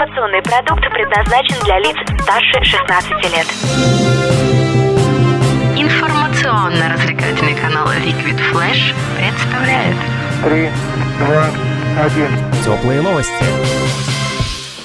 Информационный продукт предназначен для лиц старше 16 лет. Информационно-развлекательный канал Liquid Flash представляет Три, два, один. Теплые новости.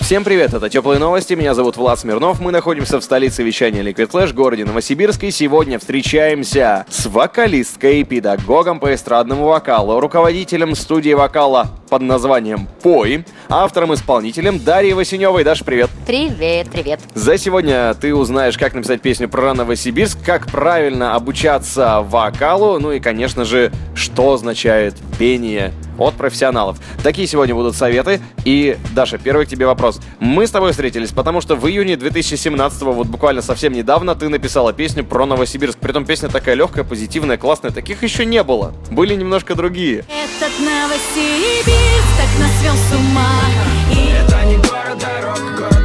Всем привет, это Теплые Новости, меня зовут Влад Смирнов, мы находимся в столице вещания Liquid Flash, городе Новосибирск, и сегодня встречаемся с вокалисткой, педагогом по эстрадному вокалу, руководителем студии вокала под названием «Пой», автором-исполнителем Дарьей Васеневой. Даш, привет! Привет, привет. За сегодня ты узнаешь, как написать песню про Новосибирск, как правильно обучаться вокалу, ну и, конечно же, что означает пение от профессионалов. Такие сегодня будут советы. И, Даша, первый к тебе вопрос. Мы с тобой встретились, потому что в июне 2017 вот буквально совсем недавно, ты написала песню про Новосибирск. Притом песня такая легкая, позитивная, классная. Таких еще не было. Были немножко другие. Этот Новосибирск так нас свел с ума И Это не город дорог, город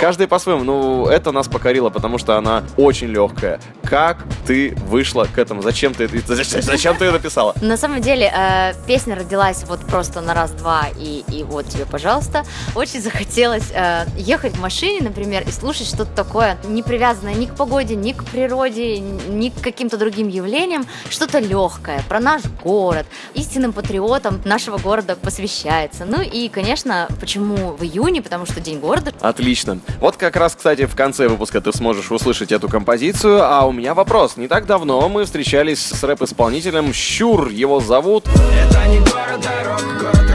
Каждый по-своему. Ну, это нас покорило, потому что она очень легкая. Как ты вышла к этому? Зачем ты это зачем, зачем ты это написала? На самом деле, э, песня родилась вот просто на раз-два, и, и вот тебе, пожалуйста. Очень захотелось э, ехать в машине, например, и слушать что-то такое, не привязанное ни к погоде, ни к природе, ни к каким-то другим явлениям, что-то легкое про наш город, истинным патриотам нашего города посвящается. Ну и, конечно, почему в июне, потому что День города. Отлично. Вот как раз, кстати, в конце выпуска ты сможешь услышать эту композицию, а у меня вопрос. Не так давно мы встречались с рэп-исполнителем Щур, его зовут. Это не город дорог, город и колец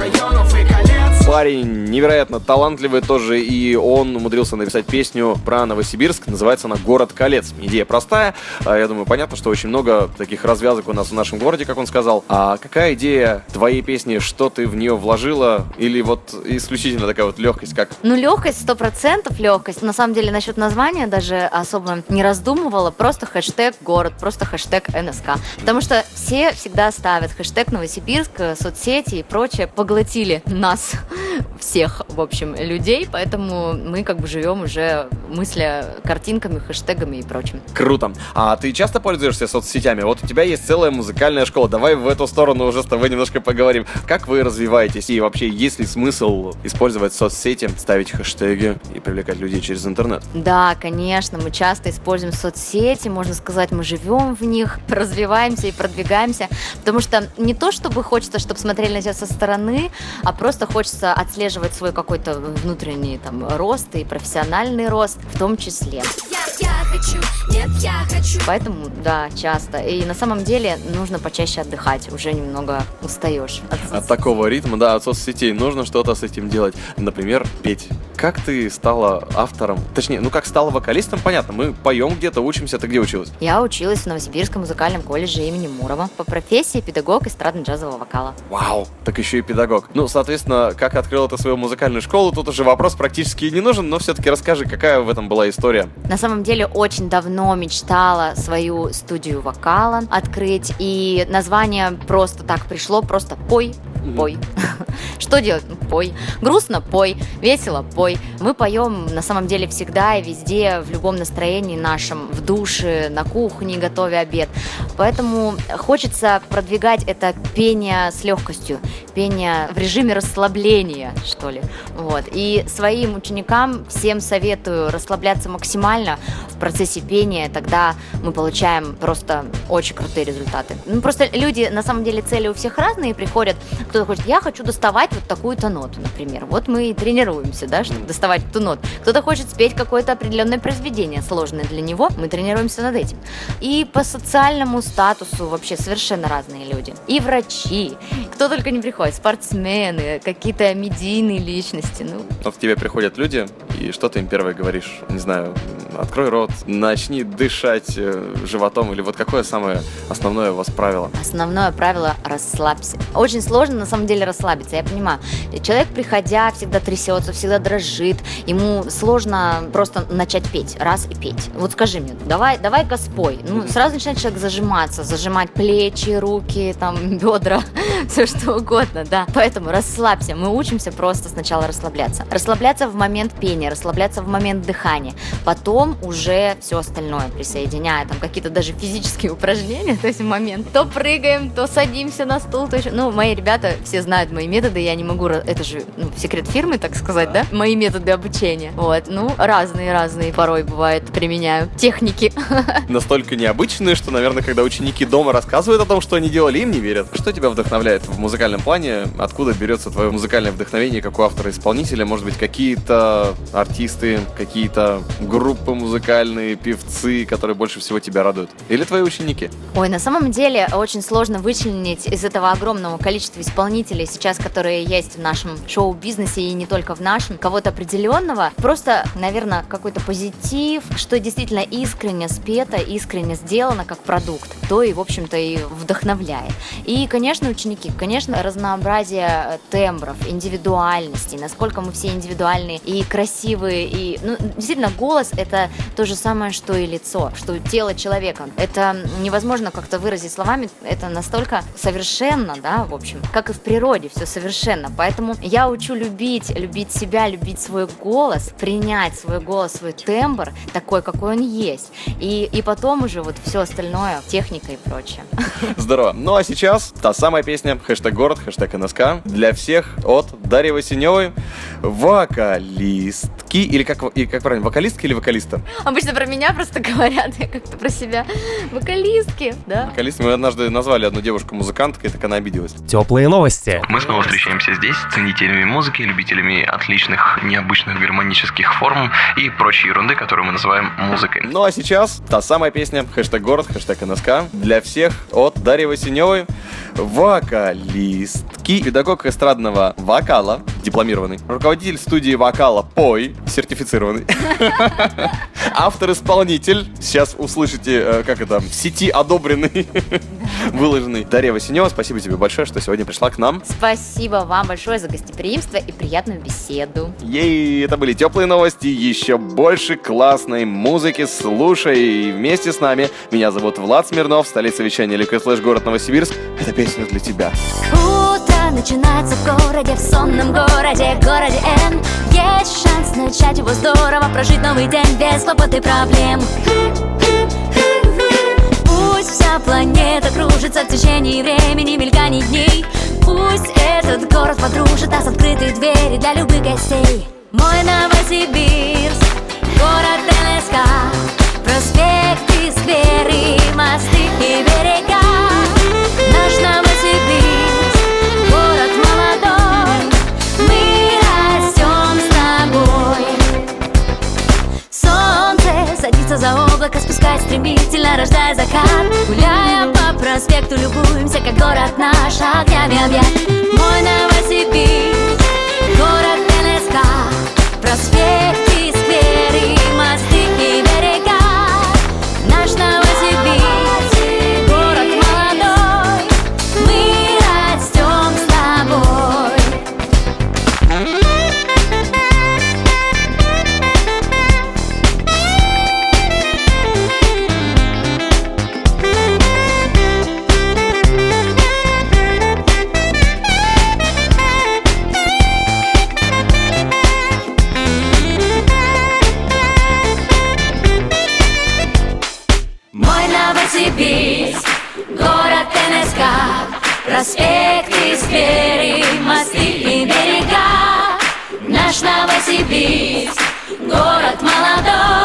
Парень невероятно талантливый тоже, и он умудрился написать песню про Новосибирск, называется она «Город колец». Идея простая, а, я думаю, понятно, что очень много таких развязок у нас в нашем городе, как он сказал. А какая идея твоей песни, что ты в нее вложила, или вот исключительно такая вот легкость, как Ну, легкость, сто процентов легкость. На самом деле, насчет названия даже особо не раздумывала. Просто хэштег город, просто хэштег НСК. Потому что все всегда ставят хэштег Новосибирск, соцсети и прочее. Поглотили нас всех, в общем, людей, поэтому мы как бы живем уже мысля картинками, хэштегами и прочим. Круто. А ты часто пользуешься соцсетями? Вот у тебя есть целая музыкальная школа. Давай в эту сторону уже с тобой немножко поговорим. Как вы развиваетесь? И вообще, есть ли смысл использовать соцсети, ставить хэштеги и привлекать людей через интернет? Да, конечно, мы часто используем соцсети, можно сказать, мы живем в них, развиваемся и продвигаемся, потому что не то, чтобы хочется, чтобы смотрели на тебя со стороны, а просто хочется отслеживать свой какой-то внутренний там рост и профессиональный рост в том числе. Хочу, нет, я хочу Поэтому, да, часто. И на самом деле нужно почаще отдыхать, уже немного устаешь от От такого ритма, да, от соцсетей нужно что-то с этим делать. Например, петь. Как ты стала автором? Точнее, ну как стала вокалистом, понятно. Мы поем где-то, учимся. Ты где училась? Я училась в Новосибирском музыкальном колледже имени Мурова по профессии педагог эстрадно-джазового вокала. Вау! Так еще и педагог. Ну, соответственно, как открыл ты свою музыкальную школу, тут уже вопрос практически не нужен, но все-таки расскажи, какая в этом была история. На самом деле очень давно мечтала свою студию вокала открыть, и название просто так пришло, просто пой, пой. Что делать? Ну, Пой. Грустно? Пой. Весело? Пой. Мы поем на самом деле всегда и везде, в любом настроении нашем, в душе, на кухне, готовя обед. Поэтому хочется продвигать это пение с легкостью, пение в режиме расслабления, что ли. Вот. И своим ученикам всем советую расслабляться максимально в процессе пения, тогда мы получаем просто очень крутые результаты. Ну, просто люди, на самом деле, цели у всех разные, приходят, кто-то хочет, я хочу доставать вот такую-то ноту, например. Вот мы и тренируемся, да, чтобы доставать эту ноту. Кто-то хочет спеть какое-то определенное произведение, сложное для него, мы тренируемся над этим. И по социальному статусу вообще совершенно разные люди. И врачи, кто только не приходит, спортсмены, какие-то медийные личности, ну, Вот к тебе приходят люди, и что ты им первое говоришь? Не знаю, открой рот, начни дышать э, животом, или вот какое самое основное у вас правило? Основное правило – расслабься. Очень сложно, на самом деле, расслабиться, я понимаю. Человек, приходя, всегда трясется, всегда дрожит. Ему сложно просто начать петь, раз и петь. Вот скажи мне, давай, давай-ка спой. Ну, сразу начинает человек зажиматься, зажимать плечи, руки, там, бедра, все что угодно, да. Поэтому расслабься. Мы учимся просто сначала расслабляться. Расслабляться в момент пения, расслабляться в момент дыхания. Потом уже все остальное присоединяя. Там какие-то даже физические упражнения, то есть в момент. То прыгаем, то садимся на стул, то еще... Ну, мои ребята все знают мои методы, я не могу... Это же ну, секрет фирмы, так сказать, да? Мои методы обучения. Вот, ну, разные-разные порой бывает применяю техники. Настолько необычные, что, наверное, когда ученики дома рассказывают о том, что они делали, им не верят. Что тебя вдохновляет в музыкальном плане? Откуда берется твое музыкальное вдохновение, как у автора-исполнителя? Может быть, какие-то артисты, какие-то группы музыкальные, певцы, которые больше всего тебя радуют? Или твои ученики? Ой, на самом деле очень сложно вычленить из этого огромного количества исполнителей сейчас, которые есть в нашем шоу-бизнесе и не только в нашем, кого-то определенного. Просто, наверное, какой-то позитив, что действительно искренне спето, искренне сделано как продукт, то и, в общем-то, и вдохновляет. И, конечно, ученики, конечно, разнообразие э, тембров, индивидуальностей, насколько мы все индивидуальные и красивые, и, ну, действительно, голос — это то же самое, что и лицо, что тело человека. Это невозможно как-то выразить словами, это настолько совершенно, да, в общем, как и в природе, все совершенно. Поэтому я учу любить, любить себя, любить свой голос, принять свой голос, свой тембр такой, какой он есть. И, и потом уже вот все остальное, техника и прочее. Здорово. Ну а сейчас та самая песня хэштег город, хэштег НСК для всех от Дарьи Васеневой, вокалистки, или как, и как правильно, вокалистки или вокалиста? Обычно про меня просто говорят, я как-то про себя. Вокалистки, да. Вокалист, мы однажды назвали одну девушку музыканткой, так она обиделась. Теплые новости. Мы снова встречаемся здесь с ценителями музыки, любителями отличных, необычных гармонических форм и прочей ерунды, которую мы называем музыкой. Ну а сейчас та самая песня хэштег город, хэштег НСК для всех от Дарьи Васеневой, вокалистки, педагог эстрадного вокала, дипломированный, руководитель студии вокала Пой, сертифицированный, автор-исполнитель, сейчас услышите, э, как это, в сети одобренный, выложенный. Дарья Васенева, спасибо тебе большое, что сегодня пришла к нам. Спасибо вам большое за гостеприимство и приятную беседу. Ей, это были теплые новости, еще больше классной музыки, слушай вместе с нами. Меня зовут Влад Смирнов, столица вещания Liquid Flash, город Новосибирск. Эта песня для тебя. Утро начинается в городе, в сонном городе, городе Н. Есть шанс начать его здорово, прожить новый день без хлопот и проблем. Пусть вся планета кружится в течение времени, мельканий дней. Пусть этот город подружит нас открытые двери для любых гостей. Мой Новосибирск, город НСК закат Гуляя по проспекту, любуемся, как город наш огнями объят. Мой Новосибирск, город НСК Проспекты, Наш Новосибирск, город молодой